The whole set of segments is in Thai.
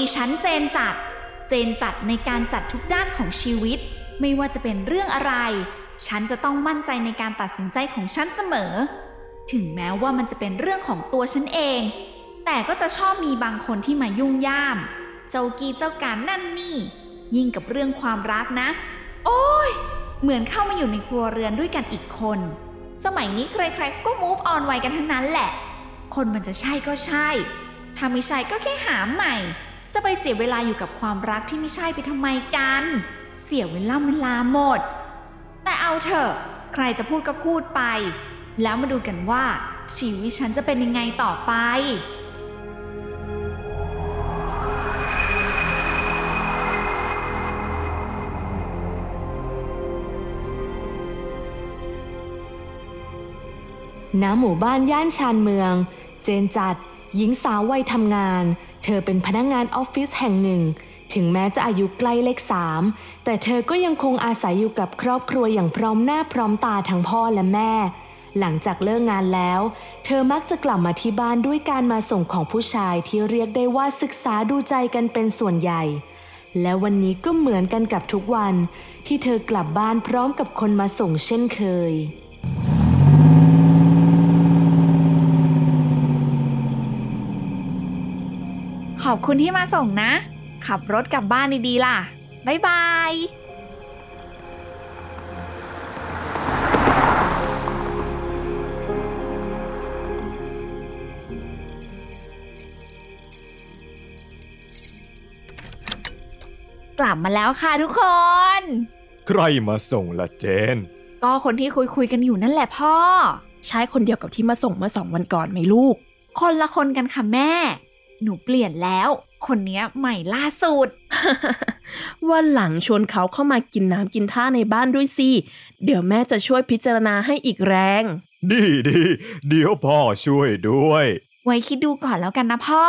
ดีฉันเจนจัด เจนจัดในการจัดทุกด้านของชีวิต ไม่ว่าจะเป็นเรื่องอะไร ฉันจะต้องมั่นใจในการตัดสินใจของฉันเสมอ ถึงแม้ว่ามันจะเป็นเรื่องของตัวฉันเอง แต่ก็จะชอบมีบางคนที่มายุ่งย่าม เจ้ากีเจ้าการนั่นนี่ ยิ่งกับเรื่องความรักนะ โอ้ย เหมือนเข้ามาอยู่ในครัวเรือนด้วยกันอีกคน สมัยนี้ใครๆ ก็ move on ไวกันทั้งนั้นแหละ คนมันจะใช่ก็ใช่ถ้าไม่ใช่ก็แค่หาใหม่ จะไปเสียเวลาอยู่กับความรักที่ไม่ใช่ไปทำไมกัน เสียเวลาเวลาหมด แต่เอาเถอะ ใครจะพูดก็พูดไป แล้วมาดูกันว่า ชีวิตฉันจะเป็นยังไงต่อไปณหมู่บ้านย่านชานเมือง เจนจัด หญิงสาววัยทำงาน เธอเป็นพนักงงานออฟฟิศแห่งหนึ่ง ถึงแม้จะอายุใกล้เลขสามแต่เธอก็ยังคงอาศัยอยู่กับครอบครัวอย่างพร้อมหน้าพร้อมตาทั้งพ่อและแม่ หลังจากเลิกงานแล้ว เธอมักจะกลับมาที่บ้านด้วยการมาส่งของผู้ชายที่เรียกได้ว่าศึกษาดูใจกันเป็นส่วนใหญ่ และวันนี้ก็เหมือนกันกับทุกวัน ที่เธอกลับบ้านพร้อมกับคนมาส่งเช่นเคย อบคุณที่มาส่งนะ ขับรถกลับบ้านดีๆล่ะ บ๊ายบาย กลับมาแล้วค่ะทุกคน ใครมาส่งละเจน ก็คนที่คุยคุยๆกันอยู่นั่นแหละพ่อ ใช่คนเดียวกับที่มาส่งเมื่อสองวันก่อนไหมลูก คนละคนกันค่ะแม่ หนูเปลี่ยนแล้ว คนเนี้ยใหม่ล่าสุด วันหลังชวนเขาเข้ามากินน้ำกินท่าในบ้านด้วยสิ เดี๋ยวแม่จะช่วยพิจารณาให้อีกแรง ดีดีเดี๋ยวพ่อช่วยด้วย ไว้คิดดูก่อนแล้วกันนะพ่อ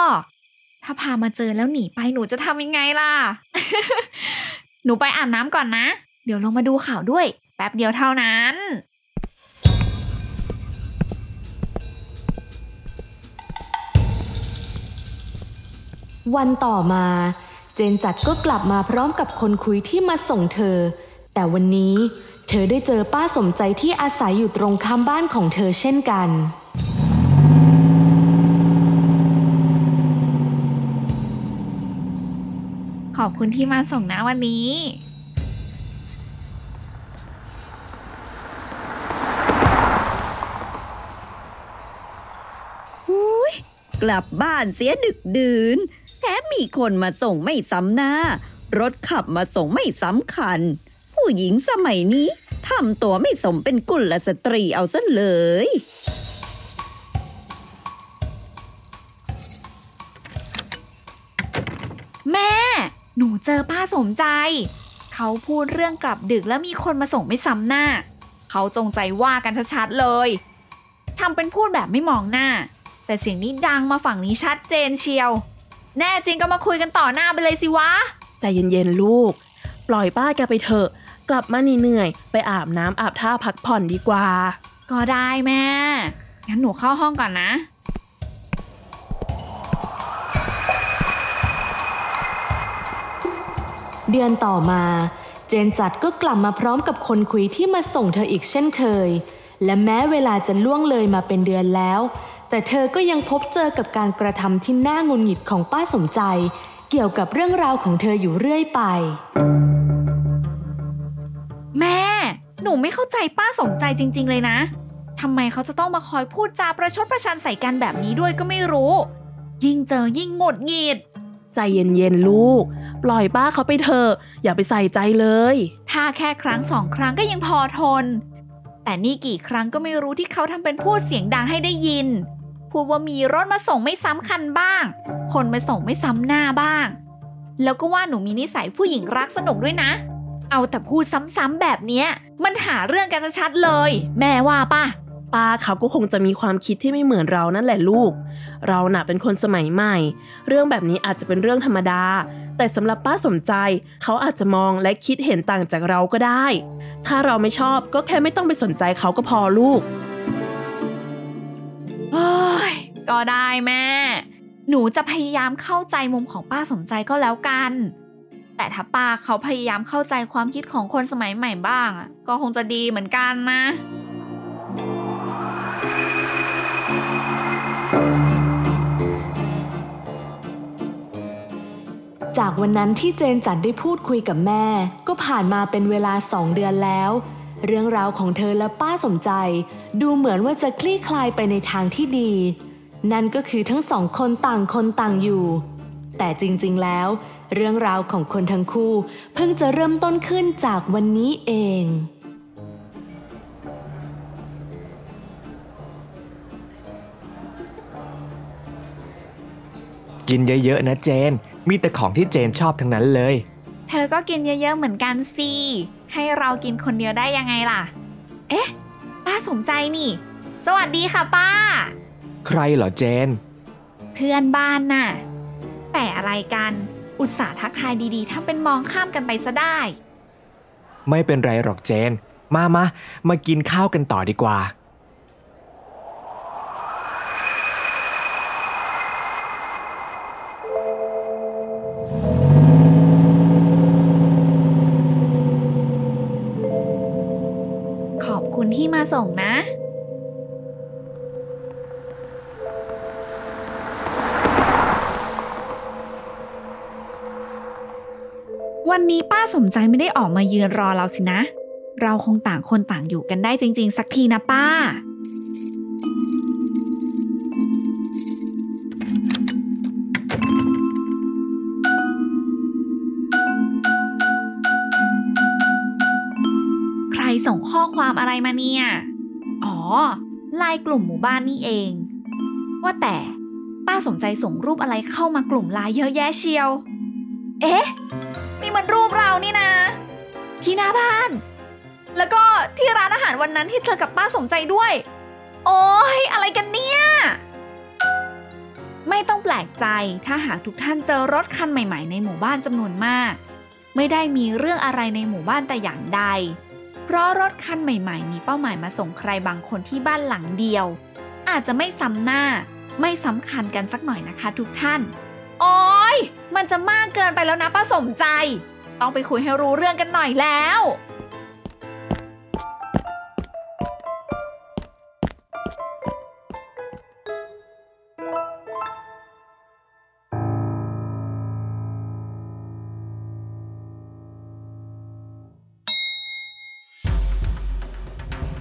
ถ้าพามาเจอแล้วหนีไปหนูจะทำยังไงล่ะ หนูไปอาบน้ำก่อนนะ เดี๋ยวลงมาดูข่าวด้วย แป๊บเดียวเท่านั้น วันต่อมา เจนจัดก็กลับมาพร้อมกับคนคุยที่มาส่งเธอ แต่วันนี้เธอได้เจอป้าสมใจที่อาศัยอยู่ตรงข้ามบ้านของเธอเช่นกัน ขอบคุณที่มาส่งนะวันนี้อุ้ยกลับบ้านเสียดึกดื่นแถมมี คนมาส่งไม่ซ้ำหน้า รถขับมาส่งไม่สำคัญผู้หญิงสมัยนี้ทำตัวไม่สมเป็นกุลสตรีเอาซะเลย แม่ หนูเจอป้าสมใจ เขาพูดเรื่องกลับดึกแล้วมีคนมาส่งไม่ซ้ำหน้า เขาจงใจว่ากันชัดๆเลยทำเป็นพูดแบบไม่มองหน้า แต่เสียงนี้ดังมาฝั่งนี้ชัดเจนเชียว แน่จริงก็มาคุยกันต่อหน้าไปเลยสิวะ ใจเย็นๆลูก ปล่อยป้าแกไปเถอะ กลับมาเหนื่อยๆไปอาบน้ำอาบท่าพักผ่อนดีกว่า ก็ได้แม่ งั้นหนูเข้าห้องก่อนนะ เดือนต่อมา เจนจัดก็กลับมาพร้อมกับคนคุยที่มาส่งเธออีกเช่นเคย และแม้เวลาจะล่วงเลยมาเป็นเดือนแล้ว แต่เธอก็ยังพบเจอกับการกระทำที่น่างุนหงิดของป้าสมใจ เกี่ยวกับเรื่องราวของเธออยู่เรื่อยไป แม่ หนูไม่เข้าใจป้าสมใจจริง ๆ เลยนะทำไมเขาจะต้องมาคอยพูดจาประชดประชันใส่กันแบบนี้ด้วยก็ไม่รู้ ยิ่งเจอยิ่งหงุดหงิดใจเย็นๆลูก ปล่อยป้าเขาไปเถอะ อย่าไปใส่ใจเลย ถ้าแค่ครั้งสองครั้งก็ยังพอทน แต่นี่กี่ครั้งก็ไม่รู้ที่เขาทำเป็นพูดเสียงดังให้ได้ยิน พูดว่ามีรถมาส่งไม่ซ้ำคันบ้าง คนมาส่งไม่ซ้ำหน้าบ้าง แล้วก็ว่าหนูมีนิสัยผู้หญิงรักสนุกด้วยนะ เอาแต่พูดซ้ำๆแบบเนี้ย มันหาเรื่องกันชัดเลย แม่ว่าป่ะป้าเขาก็คงจะมีความคิดที่ไม่เหมือนเรานั่นแหละลูก เราหนะเป็นคนสมัยใหม่ เรื่องแบบนี้อาจจะเป็นเรื่องธรรมดา แต่สำหรับป้าสมใจ เขาอาจจะมองและคิดเห็นต่างจากเราก็ได้ ถ้าเราไม่ชอบก็แค่ไม่ต้องไปสนใจเขาก็พอลูก ก็ได้แม่ หนูจะพยายามเข้าใจมุมของป้าสมใจก็แล้วกัน แต่ถ้าป้าเขาพยายามเข้าใจความคิดของคนสมัยใหม่บ้างก็คงจะดีเหมือนกันนะจากวันนั้นที่เจนจัดได้พูดคุยกับแม่ ก็ผ่านมาเป็นเวลาสองเดือนแล้ว เรื่องราวของเธอและป้าสมใจ ดูเหมือนว่าจะคลี่คลายไปในทางที่ดี นั่นก็คือทั้งสองคนต่างคนต่างอยู่ แต่จริงๆแล้ว เรื่องราวของคนทั้งคู่ เพิ่งจะเริ่มต้นขึ้นจากวันนี้เอง กินเยอะๆนะเจน มีแต่ของที่เจนชอบทั้งนั้นเลย เธอก็กินเยอะๆเหมือนกันสิ ให้เรากินคนเดียวได้ยังไงล่ะ เอ๊ะ ป้าสมใจนี่ สวัสดีค่ะป้าใค รเหรอเจน เพื่อนบ้านน่ะ แต่อะไรกัน อุตส่าห์ทักทายดีๆทำเป็นมองข้ามกันไปซะได้ ไม่เป็นไรหรอกเจน มามามากินข้าวกันต่อดีกว่า ขอบคุณที่มาส่งนะ วันนี้ป้าสมใจไม่ได้ออกมายืนรอเราสินะ เราคงต่างคนต่างอยู่กันได้จริง ๆ สักทีนะป้า ใครส่งข้อความอะไรมาเนี่ย อ๋อไลน์กลุ่มหมู่บ้านนี่เอง ว่าแต่ป้าสมใจส่งรูปอะไรเข้ามากลุ่มไลน์เยอะแยะเชียว เอ๊ะ นี่มันรูปเรานี่นะ ที่หน้าบ้าน แล้วก็ที่ร้านอาหารวันนั้นที่เจอกับป้าสมใจด้วย โอ้ยอะไรกันเนี่ย ไม่ต้องแปลกใจถ้าหากทุกท่านเจอรถคันใหม่ ๆ ในหมู่บ้านจำนวนมาก ไม่ได้มีเรื่องอะไรในหมู่บ้านแต่อย่างใด เพราะรถคันใหม่ ๆ มีเป้าหมายมาส่งใครบางคนที่บ้านหลังเดียว อาจจะไม่ซ้ำหน้า ไม่สำคัญกันสักหน่อยนะคะ ทุกท่าน โอ้ย มันจะมากเกินไปแล้วนะป้าสมใจ ต้องไปคุยให้รู้เรื่องกันหน่อยแล้ว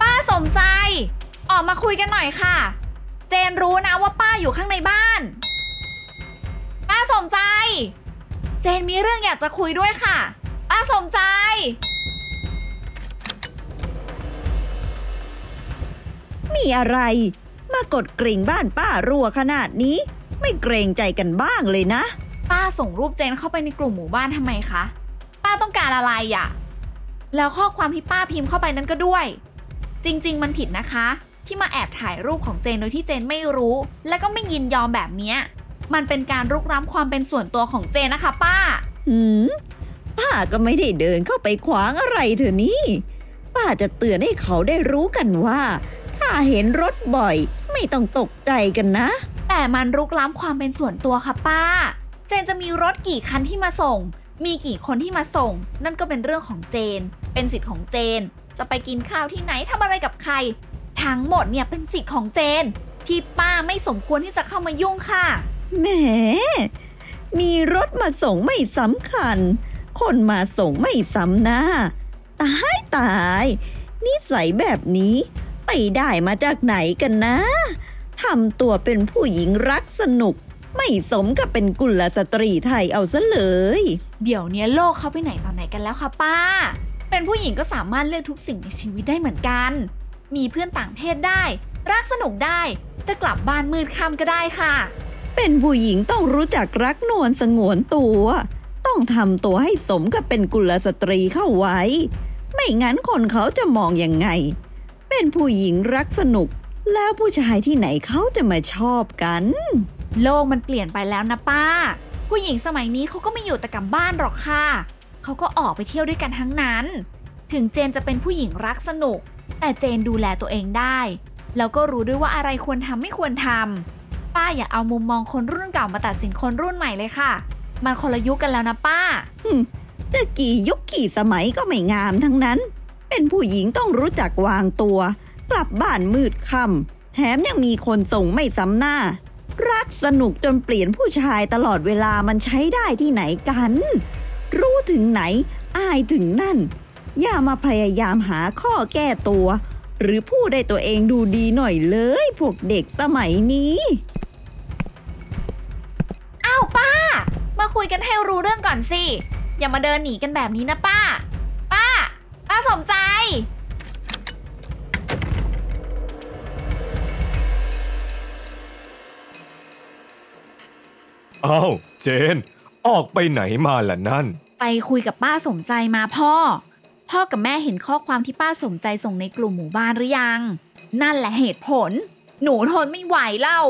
ป้าสมใจ ออกมาคุยกันหน่อยค่ะ เจนรู้นะว่าป้าอยู่ข้างในบ้าน เจนมีเรื่องอยากจะคุยด้วยค่ะ ป้าสมใจ มีอะไร มากดกริ่งบ้านป้ารัวขนาดนี้ ไม่เกรงใจกันบ้างเลยนะ ป้าส่งรูปเจนเข้าไปในกลุ่มหมู่บ้านทำไมคะ ป้าต้องการอะไรอะ่ะ แล้วข้อความที่ป้าพิมพ์เข้าไปนั้นก็ด้วย จริง ๆ มันผิดนะคะ ที่มาแอบถ่ายรูปของเจนโดยที่เจนไม่รู้ และก็ไม่ยินยอมแบบเนี้ย มันเป็นการรุกร้ำความเป็นส่วนตัวของเจนนะคะ ป้า หืมป้าก็ไม่ได้เดินเข้าไปขวางอะไรเธอนี่ ป้าจะเตือนให้เขาได้รู้กันว่า ถ้าเห็นรถบ่อย ไม่ต้องตกใจกันนะ แต่มันรุกล้ำความเป็นส่วนตัวค่ะป้า เจนจะมีรถกี่คันที่มาส่ง มีกี่คนที่มาส่ง นั่นก็เป็นเรื่องของเจน เป็นสิทธิ์ของเจน จะไปกินข้าวที่ไหนทำอะไรกับใคร ทั้งหมดเนี่ยเป็นสิทธิ์ของเจน ที่ป้าไม่สมควรที่จะเข้ามายุ่งค่ะ แหม มีรถมาส่งไม่สำคัญ คนมาส่งไม่ซ้ำหน้า ตายตาย นิสัยแบบนี้ ไปได้มาจากไหนกันนะ ทำตัวเป็นผู้หญิงรักสนุก ไม่สมกับเป็นกุลสตรีไทยเอาซะเลย เดี๋ยวเนี้ยโลกเขาไปไหนต่อไหนกันแล้วคะป้า เป็นผู้หญิงก็สามารถเลือกทุกสิ่งในชีวิตได้เหมือนกัน มีเพื่อนต่างเพศได้ รักสนุกได้ จะกลับบ้านมืดค่ำก็ได้ค่ะ เป็นผู้หญิงต้องรู้จักรักนวลสงวนตัว ต้องทำตัวให้สมกับเป็นกุลสตรีเข้าไว้ ไม่งั้นคนเขาจะมองยังไง เป็นผู้หญิงรักสนุก แล้วผู้ชายที่ไหนเขาจะมาชอบกัน โลกมันเปลี่ยนไปแล้วนะป้า ผู้หญิงสมัยนี้เขาก็ไม่อยู่แต่กับบ้านหรอกค่ะ เขาก็ออกไปเที่ยวด้วยกันทั้งนั้น ถึงเจนจะเป็นผู้หญิงรักสนุก แต่เจนดูแลตัวเองได้ แล้วก็รู้ด้วยว่าอะไรควรทำไม่ควรทำ ป้าอย่าเอามุมมองคนรุ่นเก่ามาตัดสินคนรุ่นใหม่เลยค่ะ มันคนละยุคกันแล้วนะป้าจะกี่ยุคกี่สมัยก็ไม่งามทั้งนั้น เป็นผู้หญิงต้องรู้จักวางตัว กลับบ้านมืดค่ำแถมยังมีคนส่งไม่ซ้ำหน้า รักสนุกจนเปลี่ยนผู้ชายตลอดเวลามันใช้ได้ที่ไหนกัน รู้ถึงไหน อายถึงนั่น อย่ามาพยายามหาข้อแก้ตัว หรือพูดได้ตัวเองดูดีหน่อยเลย พวกเด็กสมัยนี้ มาคุยกันให้รู้เรื่องก่อนสิ อย่ามาเดินหนีกันแบบนี้นะป้า ป้า ป้าสมใจ อ้าวเจน ออกไปไหนมาล่ะนั่น ไปคุยกับป้าสมใจมาพ่อ พ่อกับแม่เห็นข้อความที่ป้าสมใจส่งในกลุ่มหมู่บ้านหรือยัง นั่นแหละเหตุผล หนูทนไม่ไหวเล่า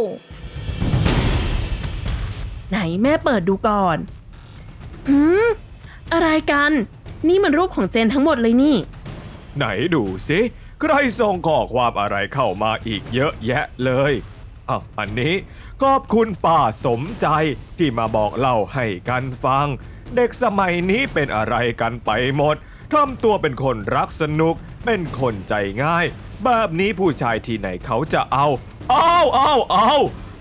ไหนแม่เปิดดูก่อนหืมอะไรกัน นี่มันรูปของเจนทั้งหมดเลยนี่ ไหนดูสิใครส่งข้อความอะไรเข้ามาอีกเยอะแยะเลยอ้าวอันนี้ขอบคุณป้าสมใจที่มาบอกเล่าให้กันฟัง เด็กสมัยนี้เป็นอะไรกันไปหมดทำตัวเป็นคนรักสนุก เป็นคนใจง่าย แบบนี้ผู้ชายที่ไหนเขาจะเอา เอาเอาเอา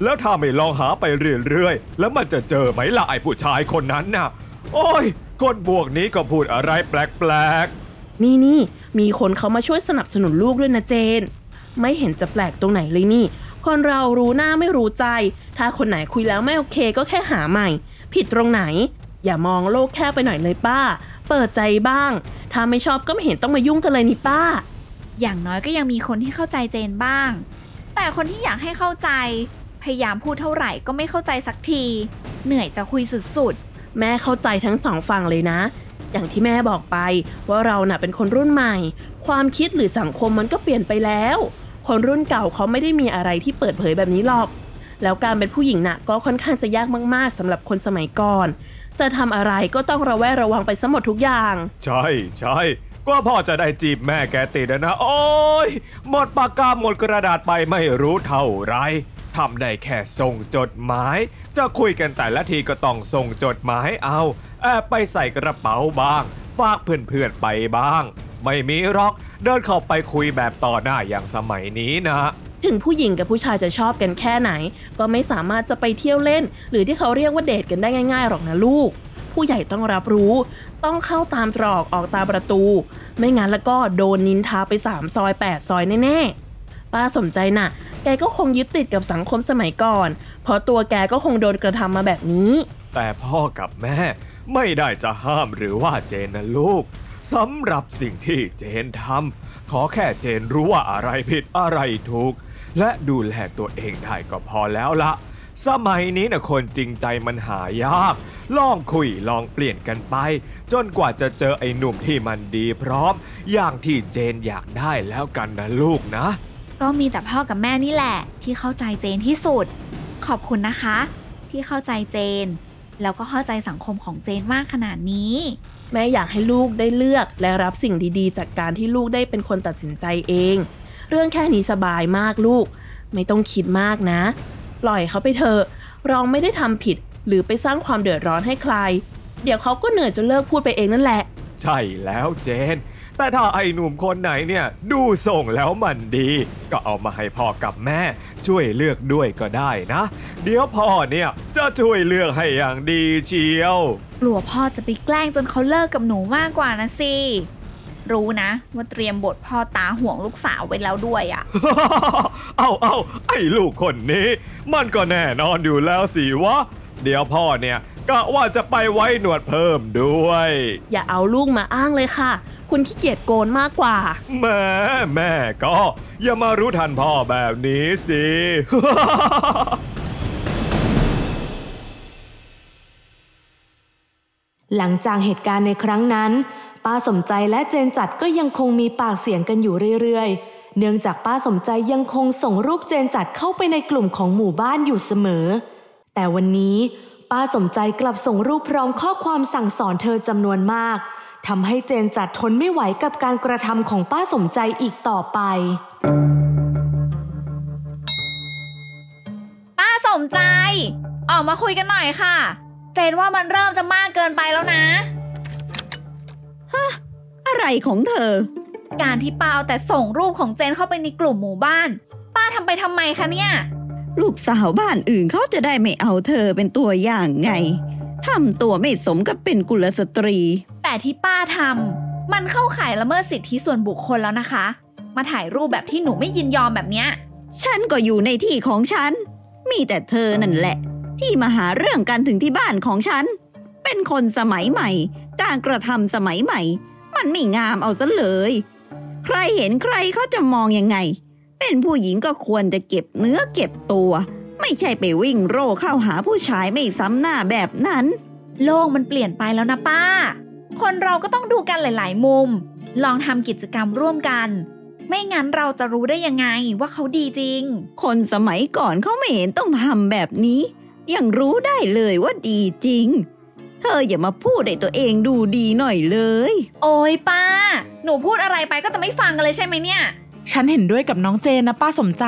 แล้วถ้าไม่ลองหาไปเรื่อยๆ แล้วมันจะเจอไหมล่ะไอ้ผู้ชายคนนั้นน่ะ โอ้ย คนบวกนี้ก็พูดอะไรแปลกๆ นี่นี่มีคนเขามาช่วยสนับสนุนลูกด้วยนะเจน ไม่เห็นจะแปลกตรงไหนเลยนี่ คนเรารู้หน้าไม่รู้ใจ ถ้าคนไหนคุยแล้วไม่โอเคก็แค่หาใหม่ ผิดตรงไหน อย่ามองโลกแค่ไปหน่อยเลยป้า เปิดใจบ้าง ถ้าไม่ชอบก็ไม่เห็นต้องมายุ่งกันเลยนี่ป้า อย่างน้อยก็ยังมีคนที่เข้าใจเจนบ้าง แต่คนที่อยากให้เข้าใจ พยายามพูดเท่าไหร่ก็ไม่เข้าใจสักที เหนื่อยจะคุยสุดแม่เข้าใจทั้งสองฝั่งเลยนะ อย่างที่แม่บอกไปว่าเราน่ะเป็นคนรุ่นใหม่ ความคิดหรือสังคมมันก็เปลี่ยนไปแล้ว คนรุ่นเก่าเขาไม่ได้มีอะไรที่เปิดเผยแบบนี้หรอก แล้วการเป็นผู้หญิงน่ะก็ค่อนข้างจะยากมาก ๆสำหรับคนสมัยก่อน จะทำอะไรก็ต้องระแวดระวังไปซะหมดทุกอย่าง ใช่ใช่ก็พ่อจะได้จีบแม่แกติดอะนะ โอ้ยหมดปากกาหมดกระดาษไปไม่รู้เท่าไร ทำได้แค่ส่งจดหมาย จะคุยกันแต่ละทีก็ต้องส่งจดหมายเอา แอบไปใส่กระเป๋าบ้าง ฝากเพื่อนๆไปบ้าง ไม่มีหรอก เดินเข้าไปคุยแบบต่อหน้าอย่างสมัยนี้นะ ถึงผู้หญิงกับผู้ชายจะชอบกันแค่ไหน ก็ไม่สามารถจะไปเที่ยวเล่น หรือที่เขาเรียกว่าเดทกันได้ง่ายๆหรอกนะลูก ผู้ใหญ่ต้องรับรู้ ต้องเข้าตามตรอกออกตามประตู ไม่งั้นแล้วก็โดนนินทาไป3ซอย8ซอยแน่ๆ ป้าสมใจน่ะ แกก็คงยึดติดกับสังคมสมัยก่อน เพราะตัวแกก็คงโดนกระทำมาแบบนี้ แต่พ่อกับแม่ไม่ได้จะห้ามหรือว่าเจนนะลูกสำหรับสิ่งที่เจนทำขอแค่เจนรู้ว่าอะไรผิดอะไรถูก และดูแลตัวเองได้ก็พอแล้วละสมัยนี้นะคนจริงใจมันหายาก ลองคุยลองเปลี่ยนกันไป จนกว่าจะเจอไอ้หนุ่มที่มันดีพร้อม อย่างที่เจนอยากได้แล้วกันนะลูกนะ ก็มีแต่พ่อกับแม่นี่แหละ ที่เข้าใจเจนที่สุด ขอบคุณนะคะ ที่เข้าใจเจน แล้วก็เข้าใจสังคมของเจนมากขนาดนี้ แม่อยากให้ลูกได้เลือกและรับสิ่งดีๆ จากการที่ลูกได้เป็นคนตัดสินใจเอง เรื่องแค่นี้สบายมากลูก ไม่ต้องคิดมากนะ ปล่อยเขาไปเถอะเราไม่ได้ทำผิด หรือไปสร้างความเดือดร้อนให้ใคร เดี๋ยวเขาก็เหนื่อยจนเลิกพูดไปเองนั่นแหละ ใช่แล้วเจน แต่ถ้าไอ้หนุ่มคนไหนเนี่ยดูส่งแล้วมันดี ก็เอามาให้พ่อกับแม่ ช่วยเลือกด้วยก็ได้นะ เดี๋ยวพ่อเนี่ยจะช่วยเลือกให้อย่างดีเชียว กลัวพ่อจะไปแกล้งจนเขาเลิกกับหนูมากกว่านะสิรู้นะว่าเตรียมบทพ่อตาห่วงลูกสาวไว้แล้วด้วยอะเอาเอาไอ้ลูกคนนี้ มันก็แน่นอนอยู่แล้วสิวะ เดี๋ยวพ่อเนี่ย กะว่าจะไปไว้หนวดเพิ่มด้วย อย่าเอาลูกมาอ้างเลยค่ะ คุณขี้เกียจโกนมากกว่า แม่แม่ก็ อย่ามารู้ทันพ่อแบบนี้สิ หลังจากเหตุการณ์ในครั้งนั้น ป้าสมใจและเจนจัดก็ยังคงมีปากเสียงกันอยู่เรื่อยๆ เนื่องจากป้าสมใจยังคงส่งรูปเจนจัดเข้าไปในกลุ่มของหมู่บ้านอยู่เสมอ แต่วันนี้ ป้าสมใจกลับส่งรูปพร้อมข้อความสั่งสอนเธอจำนวนมากทำให้เจนจัดทนไม่ไหวกับการกระทำของป้าสมใจอีกต่อไป ป้าสมใจ ออกมาคุยกันหน่อยค่ะ เจนว่ามันเริ่มจะมากเกินไปแล้วนะอะไรของเธอ การที่ป้าเอาแต่ส่งรูปของเจนเข้าไปในกลุ่มหมู่บ้าน ป้าทำไปทำไมคะเนี่ย ลูกสาวบ้านอื่นเขาจะได้ไม่เอาเธอเป็นตัวอย่างไงทำตัวไม่สมกับเป็นกุลสตรี แต่ที่ป้าทำมันเข้าข่ายละเมิดสิทธิส่วนบุคคลแล้วนะคะ มาถ่ายรูปแบบที่หนูไม่ยินยอมแบบเนี้ย ฉันก็อยู่ในที่ของฉัน มีแต่เธอนั่นแหละ ที่มาหาเรื่องกันถึงที่บ้านของฉัน เป็นคนสมัยใหม่ การกระทำสมัยใหม่ มันไม่งามเอาซะเลย ใครเห็นใครเขาจะมองยังไง เป็นผู้หญิงก็ควรจะเก็บเนื้อเก็บตัว ไม่ใช่ไปวิ่งโร่เข้าหาผู้ชายไม่ซ้ำหน้าแบบนั้น โลกมันเปลี่ยนไปแล้วนะป้า คนเราก็ต้องดูกันหลาย ๆ มุม ลองทำกิจกรรมร่วมกัน ไม่งั้นเราจะรู้ได้ยังไงว่าเขาดีจริง คนสมัยก่อนเขาไม่เห็นต้องทำแบบนี้ ยังรู้ได้เลยว่าดีจริงเธออย่ามาพูดให้ตัวเองดูดีหน่อยเลย โอ้ยป้า หนูพูดอะไรไปก็จะไม่ฟังกันเลยใช่ไหมเนี่ย ฉันเห็นด้วยกับน้องเจนนะป้าสมใจ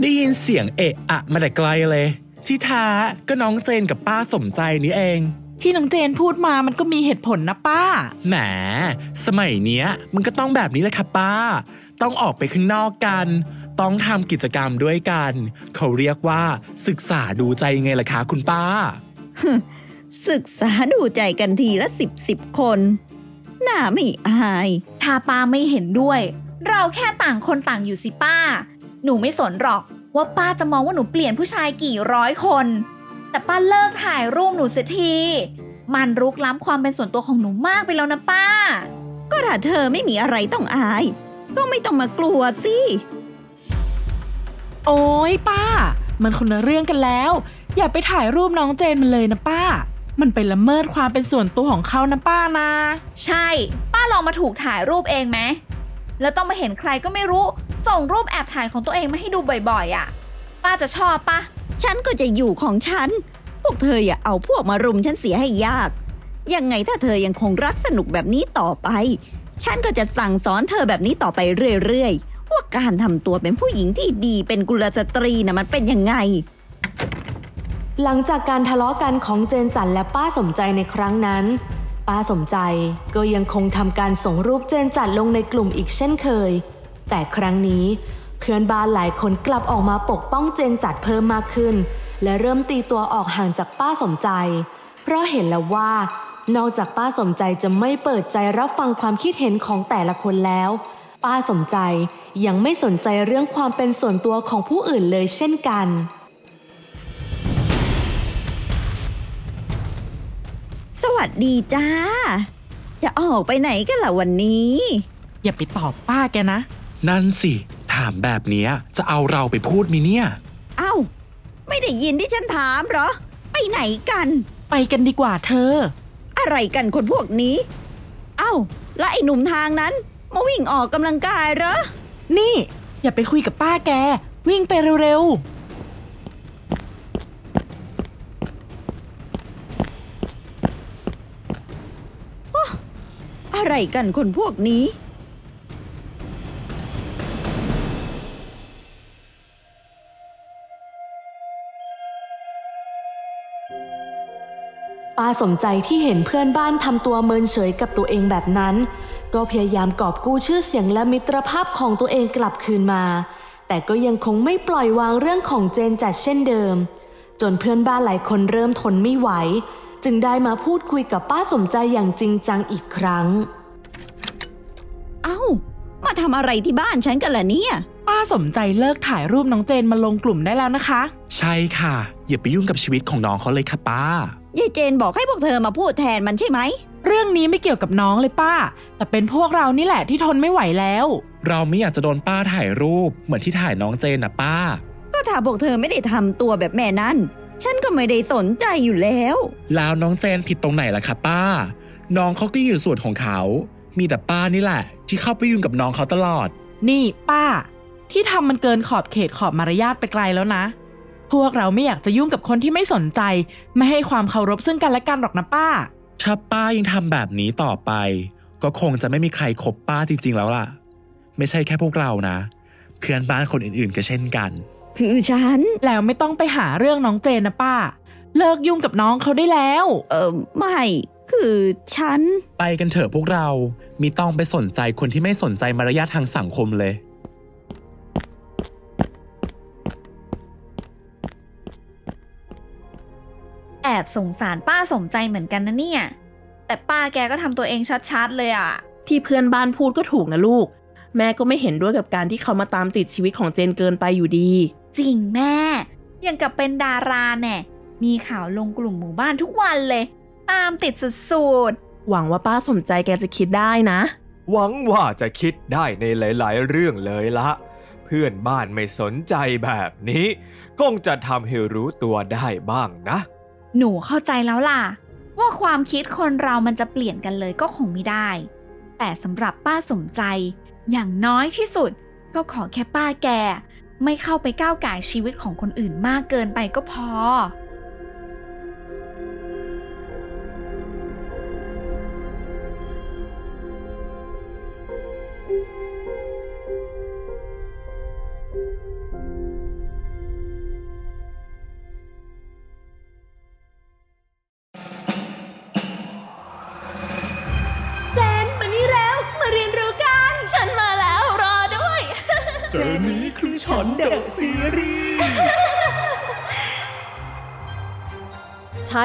ได้ยินเสียงเอะอะมาแต่ไกลเลย ที่ท้าก็น้องเจนกับป้าสมใจนี่เอง ที่น้องเจนพูดมามันก็มีเหตุผลนะป้า แหม สมัยเนี้ย มันก็ต้องแบบนี้แหละค่ะป้า ต้องออกไปข้างนอกกัน ต้องทำกิจกรรมด้วยกัน เขาเรียกว่า ศึกษาดูใจไงล่ะคะคุณป้า ศึกษาดูใจกันทีละสิบสิบคน หน้าไม่อาย ถ้าป้าไม่เห็นด้วย เราแค่ต่างคนต่างอยู่สิป้า หนูไม่สนหรอกว่าป้าจะมองว่าหนูเปลี่ยนผู้ชายกี่ร้อยคน แต่ป้าเลิกถ่ายรูปหนูเสียที มันรุกล้ำความเป็นส่วนตัวของหนูมากไปแล้วนะป้า ก็ถ้าเธอไม่มีอะไรต้องอาย ก็ไม่ต้องมากลัวสิ โอ้ยป้า มันคนละเรื่องกันแล้ว อย่าไปถ่ายรูปน้องเจนมันเลยนะป้า มันเป็นละเมิดความเป็นส่วนตัวของเขานะป้านะ ใช่ ป้าลองมาถูกถ่ายรูปเองไหม แล้วต้องมาเห็นใครก็ไม่รู้ ส่งรูปแอบถ่ายของตัวเองมาให้ดูบ่อยๆอะ ป้าจะชอบปะฉันก็จะอยู่ของฉัน พวกเธออย่าเอาพวกมารุมฉันเสียให้ยาก ยังไงถ้าเธอยังคงรักสนุกแบบนี้ต่อไป ฉันก็จะสั่งสอนเธอแบบนี้ต่อไปเรื่อยๆ ว่าการทำตัวเป็นผู้หญิงที่ดีเป็นกุลสตรีนะ่ะมันเป็นยังไง หลังจากการทะเลาะกันของเจนจันและป้าสมใจในครั้งนั้น ป้าสมใจก็ยังคงทำการส่งรูปเจนจันลงในกลุ่มอีกเช่นเคย แต่ครั้งนี้เพื่อนบ้านหลายคนกลับออกมาปกป้องเจนจัดเพิ่มมากขึ้น และเริ่มตีตัวออกห่างจากป้าสมใจ เพราะเห็นแล้วว่า นอกจากป้าสมใจจะไม่เปิดใจรับฟังความคิดเห็นของแต่ละคนแล้ว ป้าสมใจยังไม่สนใจเรื่องความเป็นส่วนตัวของผู้อื่นเลยเช่นกัน สวัสดีจ้า จะออกไปไหนกันล่ะวันนี้ อย่าไปตอบป้าแกนะ นั่นสิ ถามแบบเนี้ยจะเอาเราไปพูดมิเนี่ย เอ้า ไม่ได้ยินที่ฉันถามเหรอ ไปไหนกัน ไปกันดีกว่าเธอ อะไรกันคนพวกนี้ เอ้า แล้วไอ้หนุ่มทางนั้นมาวิ่งออกกำลังกายเหรอ นี่ อย่าไปคุยกับป้าแก วิ่งไปเร็ว อะไรกันคนพวกนี้ ป้าสมใจที่เห็นเพื่อนบ้านทำตัวเมินเฉยกับตัวเองแบบนั้น ก็พยายามกอบกู้ชื่อเสียงและมิตรภาพของตัวเองกลับคืนมา แต่ก็ยังคงไม่ปล่อยวางเรื่องของเจนจัดเช่นเดิม จนเพื่อนบ้านหลายคนเริ่มทนไม่ไหวจึงได้มาพูดคุยกับป้าสมใจอย่างจริงจังอีกครั้ง เอ้า มาทำอะไรที่บ้านฉันกันล่ะเนี่ยๆป้าสมใจเลิกถ่ายรูปน้องเจนมาลงกลุ่มได้แล้วนะคะ ใช่ค่ะ อย่าไปยุ่งกับชีวิตของน้องเขาเลยค่ะป้ายายเจนบอกให้พวกเธอมาพูดแทนมันใช่ไหม เรื่องนี้ไม่เกี่ยวกับน้องเลยป้า แต่เป็นพวกเรานี่แหละที่ทนไม่ไหวแล้ว เราไม่อยากจะโดนป้าถ่ายรูปเหมือนที่ถ่ายน้องเจนนะป้า ก็ถ้าพวกเธอไม่ได้ทำตัวแบบแม่นั่นฉันก็ไม่ได้สนใจอยู่แล้ว แล้วน้องเจนผิดตรงไหนล่ะคะป้า น้องเขาก็อยู่ส่วนของเขา มีแต่ป้านี่แหละ ที่เข้าไปยุ่งกับน้องเขาตลอด นี่ป้า ที่ทำมันเกินขอบเขตขอบมารยาทไปไกลแล้วนะ พวกเราไม่อยากจะยุ่งกับคนที่ไม่สนใจ ไม่ให้ความเคารพซึ่งกันและกันหรอกนะป้า ถ้าป้ายังทำแบบนี้ต่อไป ก็คงจะไม่มีใครคบป้าจริง ๆ แล้วล่ะ ไม่ใช่แค่พวกเรานะ เพื่อนบ้านคนอื่นๆก็เช่นกัน คือฉัน แล้วไม่ต้องไปหาเรื่องน้องเจนนะป้า เลิกยุ่งกับน้องเขาได้แล้ว เออไม่ คือฉัน ไปกันเถอะพวกเรา มีต้องไปสนใจคนที่ไม่สนใจมารยาททางสังคมเลย แอบสงสารป้าสมใจเหมือนกันนะเนี่ย แต่ป้าแกก็ทำตัวเองชัดๆเลยอะที่เพื่อนบ้านพูดก็ถูกนะลูก แม่ก็ไม่เห็นด้วยกับการที่เขามาตามติดชีวิตของเจนเกินไปอยู่ดี จริงแม่ ยังกับเป็นดาราแน่ มีข่าวลงกลุ่มหมู่บ้านทุกวันเลย ตามติดสุดหวังว่าป้าสมใจแกจะคิดได้นะ หวังว่าจะคิดได้ในหลาย ๆ เรื่องเลยละ เพื่อนบ้านไม่สนใจแบบนี้คงจะทำให้รู้ตัวได้บ้างนะๆหนูเข้าใจแล้วล่ะ ว่าความคิดคนเรามันจะเปลี่ยนกันเลยก็คงไม่ได้ แต่สำหรับป้าสมใจ อย่างน้อยที่สุด ก็ขอแค่ป้าแก ไม่เข้าไปก้าวไก่ายชีวิตของคนอื่นมากเกินไปก็พอ